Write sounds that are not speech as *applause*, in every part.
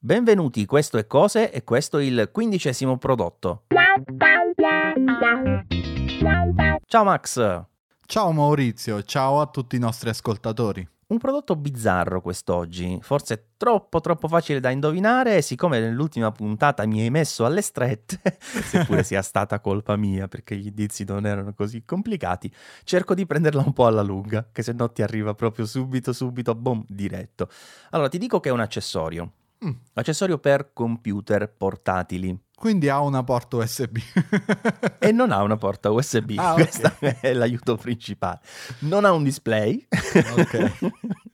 Benvenuti, questo è Cose e questo è il quindicesimo prodotto. Ciao Max! Ciao Maurizio, ciao a tutti i nostri ascoltatori. Un prodotto bizzarro quest'oggi, forse troppo troppo facile da indovinare e siccome nell'ultima puntata mi hai messo alle strette, *laughs* seppure sia stata colpa mia perché gli indizi non erano così complicati, cerco di prenderla un po' alla lunga, che se no ti arriva proprio subito subito, boom, diretto. Allora ti dico che è un accessorio, Mm. Accessorio per computer portatili. Quindi ha una porta USB. *laughs* e non ha una porta USB. Ah, Questo è l'aiuto principale. Non ha un display. ok. *laughs*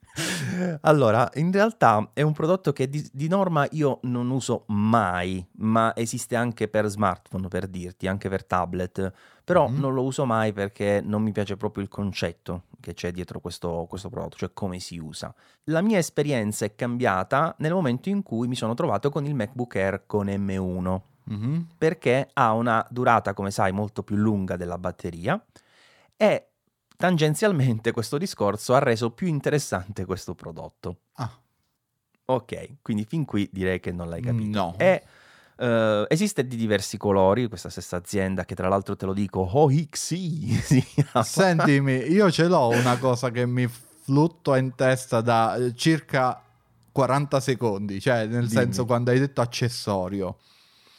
Allora, in realtà è un prodotto che di, di, norma io non uso mai, ma esiste anche per smartphone, per dirti, anche per tablet, però mm-hmm. non lo uso mai perché non mi piace proprio il concetto che c'è dietro questo, questo prodotto, cioè come si usa. La mia esperienza è cambiata nel momento in cui mi sono trovato con il MacBook Air con M1, mm-hmm. perché ha una durata, come sai, molto più lunga della batteria e tangenzialmente questo discorso ha reso più interessante questo prodotto. Ah. Ok, quindi fin qui direi che non l'hai capito. No. E, uh, esiste di diversi colori questa stessa azienda che tra l'altro te lo dico, OXI *laughs* Sentimi, io ce l'ho una cosa che mi fluttua in testa da eh, circa 40 secondi, cioè nel Dimmi. senso quando hai detto accessorio.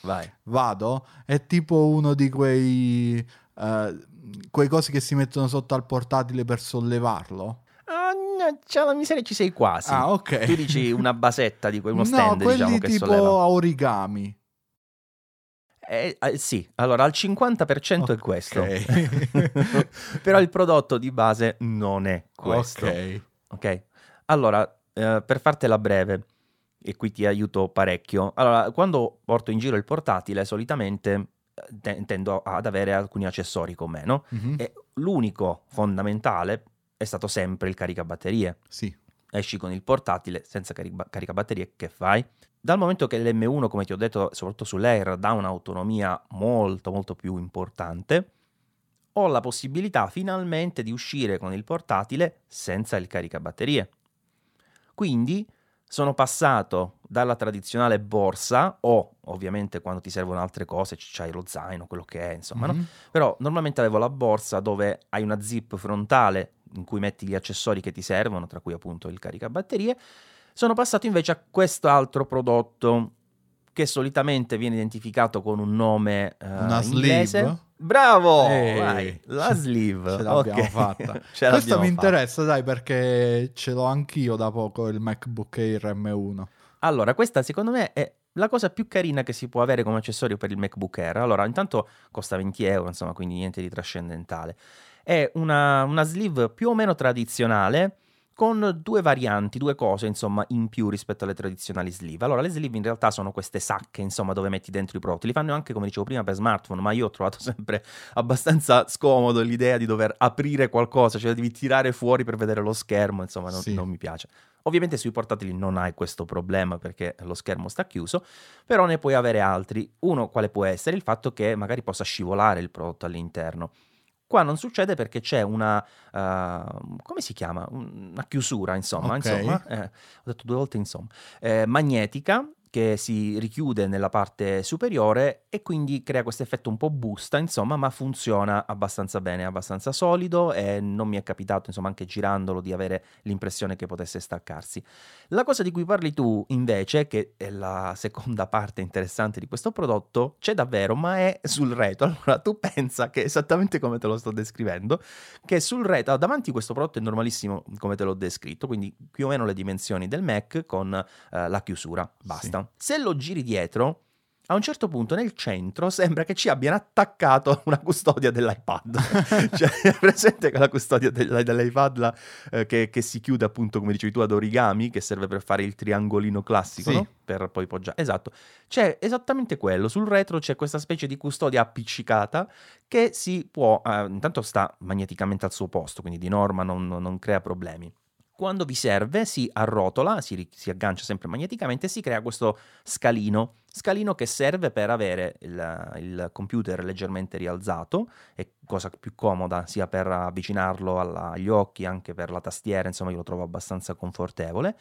Vai. Vado, è tipo uno di quei... Uh, quei cosi che si mettono sotto al portatile per sollevarlo? Uh, c'è la miseria, ci sei quasi. Ah, ok. Tu dici una basetta di uno *laughs* stand, no, diciamo, che tipo solleva. origami. Eh, eh, sì, allora al 50% okay. è questo. *laughs* Però il prodotto di base non è questo. Ok. Ok. Allora, eh, per fartela breve, e qui ti aiuto parecchio. Allora, quando porto in giro il portatile, solitamente tendo ad avere alcuni accessori con me, no? Mm-hmm. E l'unico fondamentale è stato sempre il caricabatterie. Sì. Esci con il portatile senza carica- caricabatterie, che fai? Dal momento che l'M1, come ti ho detto, soprattutto sull'Air, dà un'autonomia molto molto più importante, ho la possibilità finalmente di uscire con il portatile senza il caricabatterie. Quindi sono passato dalla tradizionale borsa o ovviamente quando ti servono altre cose c'hai lo zaino, quello che è, insomma, mm-hmm. no? Però normalmente avevo la borsa dove hai una zip frontale in cui metti gli accessori che ti servono, tra cui appunto il caricabatterie. Sono passato invece a quest'altro prodotto che solitamente viene identificato con un nome uh, una inglese. sleeve Bravo! Vai, la sleeve. *laughs* *laughs* Ce l'abbiamo okay. fatta. Ce Questo mi interessa, dai, perché ce l'ho anch'io da poco il MacBook Air M1. Allora, questa secondo me è la cosa più carina che si può avere come accessorio per il MacBook Air. Allora, intanto costa 20 euro, insomma, quindi niente di trascendentale. È una, una sleeve più o meno tradizionale, con due varianti, due cose insomma in più rispetto alle tradizionali sleeve. Allora le sleeve in realtà sono queste sacche insomma dove metti dentro i prodotti, li fanno anche come dicevo prima per smartphone, ma io ho trovato *laughs* sempre abbastanza scomodo l'idea di dover aprire qualcosa, cioè devi tirare fuori per vedere lo schermo, insomma non, sì. non mi piace. Ovviamente sui portatili non hai questo problema perché lo schermo sta chiuso, però ne puoi avere altri. Uno quale può essere il fatto che magari possa scivolare il prodotto all'interno. Qua non succede perché c'è una, uh, come si chiama? Una chiusura, insomma, okay. insomma eh, ho detto due volte insomma, eh, magnetica che si richiude nella parte superiore e quindi crea questo effetto un po' busta, insomma, ma funziona abbastanza bene, abbastanza solido e non mi è capitato, insomma, anche girandolo di avere l'impressione che potesse staccarsi. La cosa di cui parli tu, invece, che è la seconda *laughs* parte interessante di questo prodotto, c'è davvero, ma è sul retro. Allora, tu pensa che esattamente come te lo sto descrivendo, che sul retro, davanti questo prodotto è normalissimo come te l'ho descritto, quindi più o meno le dimensioni del Mac con eh, la chiusura, basta. Sì. Se lo giri dietro, a un certo punto nel centro sembra che ci abbiano attaccato *laughs* una custodia dell'iPad. *laughs* cioè, è presente che la custodia dell'iPad la, eh, che, che, si chiude appunto, come dicevi tu, ad origami, che serve per fare il triangolino classico, sì. no? Per poi poggiare. Esatto. C'è esattamente quello. Sul retro c'è questa specie di custodia appiccicata che si può... Eh, intanto sta magneticamente al suo posto, quindi di norma non, non crea problemi. Quando vi serve si arrotola, si, si, aggancia sempre magneticamente e si crea questo scalino, scalino che serve per avere il, il computer leggermente rialzato, è cosa più comoda sia per avvicinarlo alla, agli occhi, anche per la tastiera, insomma io lo trovo abbastanza confortevole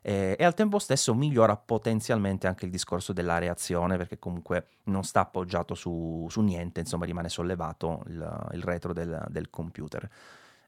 e al tempo stesso migliora potenzialmente anche il discorso della reazione perché comunque non sta appoggiato su, su niente, insomma rimane sollevato il, il retro del, del computer.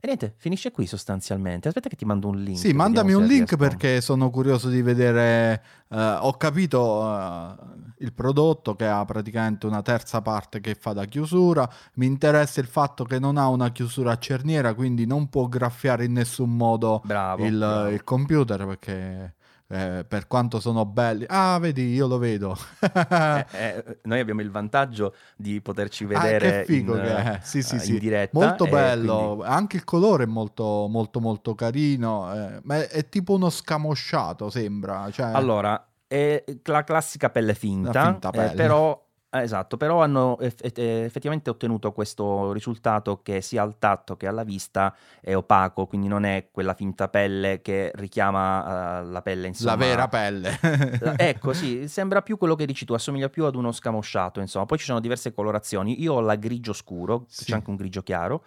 E niente, finisce qui sostanzialmente. Aspetta che ti mando un link. Sì, mandami un link riesco. perché sono curioso di vedere. Uh, ho capito uh, il prodotto che ha praticamente una terza parte che fa da chiusura. Mi interessa il fatto che non ha una chiusura a cerniera, quindi non può graffiare in nessun modo bravo, il, bravo. il computer perché eh, per quanto sono belli. Ah, vedi, io lo vedo. eh, *laughs* eh, noi abbiamo il vantaggio di poterci vedere ah, figo in, che è. Sì, sì, uh, sì. in diretta. Molto bello, quindi... anche il colore è molto, molto, molto carino. Eh, ma è, è, tipo uno scamosciato, sembra. Cioè... Allora, è la classica pelle finta, finta pelle. Eh, però eh, esatto, però hanno eff- effettivamente ottenuto questo risultato che sia al tatto che alla vista è opaco, quindi non è quella finta pelle che richiama uh, la pelle insomma. La vera pelle. *laughs* ecco, sì, *laughs* sembra più quello che dici tu, assomiglia più ad uno scamosciato, insomma. Poi ci sono diverse colorazioni. Io ho la grigio scuro, sì. c'è anche un grigio chiaro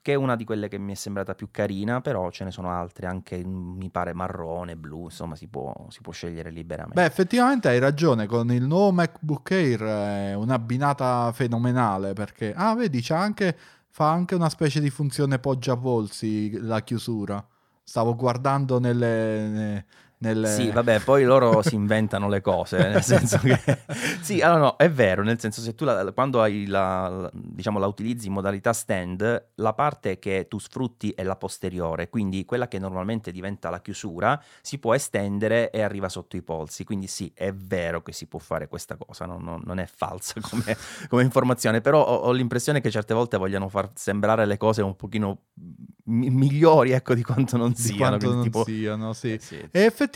che è una di quelle che mi è sembrata più carina, però ce ne sono altre, anche mi pare marrone, blu, insomma si può, si può scegliere liberamente. Beh, effettivamente hai ragione, con il nuovo MacBook Air è un'abbinata fenomenale perché, ah vedi, c'ha anche, fa anche una specie di funzione poggia polsi la chiusura. Stavo guardando nelle, nelle... Sì, vabbè, poi loro *laughs* si inventano le cose, nel senso che... *laughs* sì, allora no, è vero, nel senso se tu la, quando hai la, diciamo, la utilizzi in modalità stand, la parte che tu sfrutti è la posteriore, quindi quella che normalmente diventa la chiusura si può estendere e arriva sotto i polsi, quindi sì, è vero che si può fare questa cosa, no? non, non, è falsa *laughs* come, come informazione, però ho, ho, l'impressione che certe volte vogliano far sembrare le cose un pochino migliori, ecco, di quanto non di siano. Quanto non tipo... siano, sì. Eh, sì. E effettivamente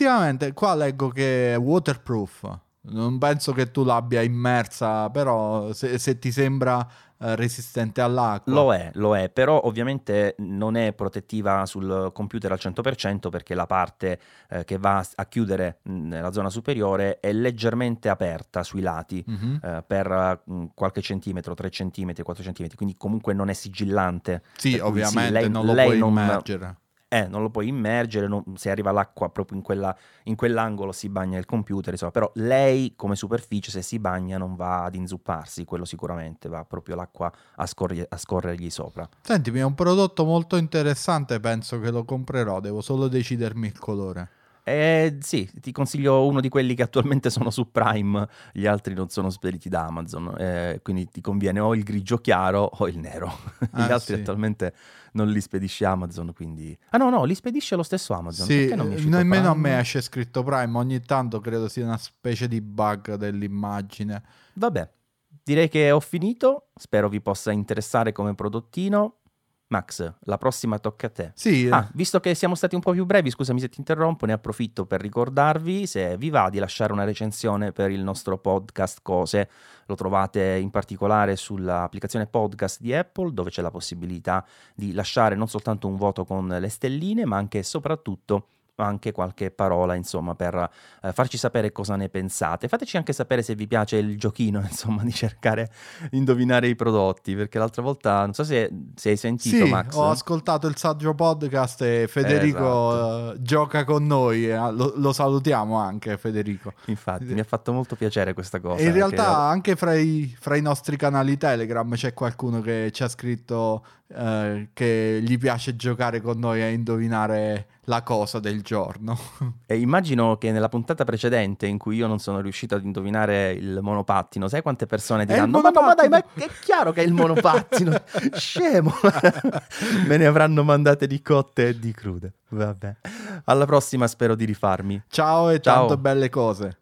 qua leggo che è waterproof. Non penso che tu l'abbia immersa, però se, se ti sembra eh, resistente all'acqua. Lo è, lo è, però ovviamente non è protettiva sul computer al 100% perché la parte eh, che va a chiudere nella zona superiore è leggermente aperta sui lati mm-hmm. eh, per mh, qualche centimetro, 3 centimetri, 4 centimetri, quindi comunque non è sigillante. Sì, ovviamente sì, lei, non lo lei puoi non, immergere eh, non lo puoi immergere, non, se arriva l'acqua proprio in, quella, in, quell'angolo si bagna il computer, insomma, però lei come superficie se si bagna non va ad inzupparsi, quello sicuramente, va proprio l'acqua a, scorri- a scorrergli sopra. Sentimi, è un prodotto molto interessante, penso che lo comprerò, devo solo decidermi il colore. Eh, sì, ti consiglio uno di quelli che attualmente sono su Prime, gli altri non sono spediti da Amazon, eh, quindi ti conviene o il grigio chiaro o il nero. *laughs* Ah, Gli altri sì. attualmente non li spedisce Amazon, quindi... Ah no, no, li spedisce lo stesso Amazon. Sì, Perché non mi è uscito nemmeno a Prime? me esce scritto Prime, ogni tanto credo sia una specie di bug dell'immagine. Vabbè, direi che ho finito, spero vi possa interessare come prodottino. Max, la prossima tocca a te. Sì, Ah, visto che siamo stati un po' più brevi, scusami se ti interrompo, ne approfitto per ricordarvi se vi va di lasciare una recensione per il nostro podcast Cose. Lo trovate in particolare sull'applicazione podcast di Apple, dove c'è la possibilità di lasciare non soltanto un voto con le stelline, ma anche e soprattutto anche qualche parola, insomma, per eh, farci sapere cosa ne pensate. Fateci anche sapere se vi piace il giochino, *laughs* insomma, di cercare di indovinare i prodotti, perché l'altra volta, non so se, se hai sentito, sì, Max. ho ascoltato il saggio podcast e Federico Esatto. eh, gioca con noi, eh, lo, lo salutiamo anche Federico. Infatti, mi ha fatto molto piacere questa cosa. In realtà che- anche fra i, fra i nostri canali Telegram c'è qualcuno che ci ha scritto eh, che gli piace giocare con noi a indovinare la cosa del giorno. *laughs* E immagino che nella puntata precedente in cui io non sono riuscito ad indovinare il monopattino, sai quante persone diranno: ma, no, ma dai, ma monopattino!" è chiaro che è il monopattino, *laughs* scemo! Me ne avranno mandate di cotte e di crude. Vabbè. Alla prossima, spero di rifarmi. Ciao e Ciao. tante belle cose.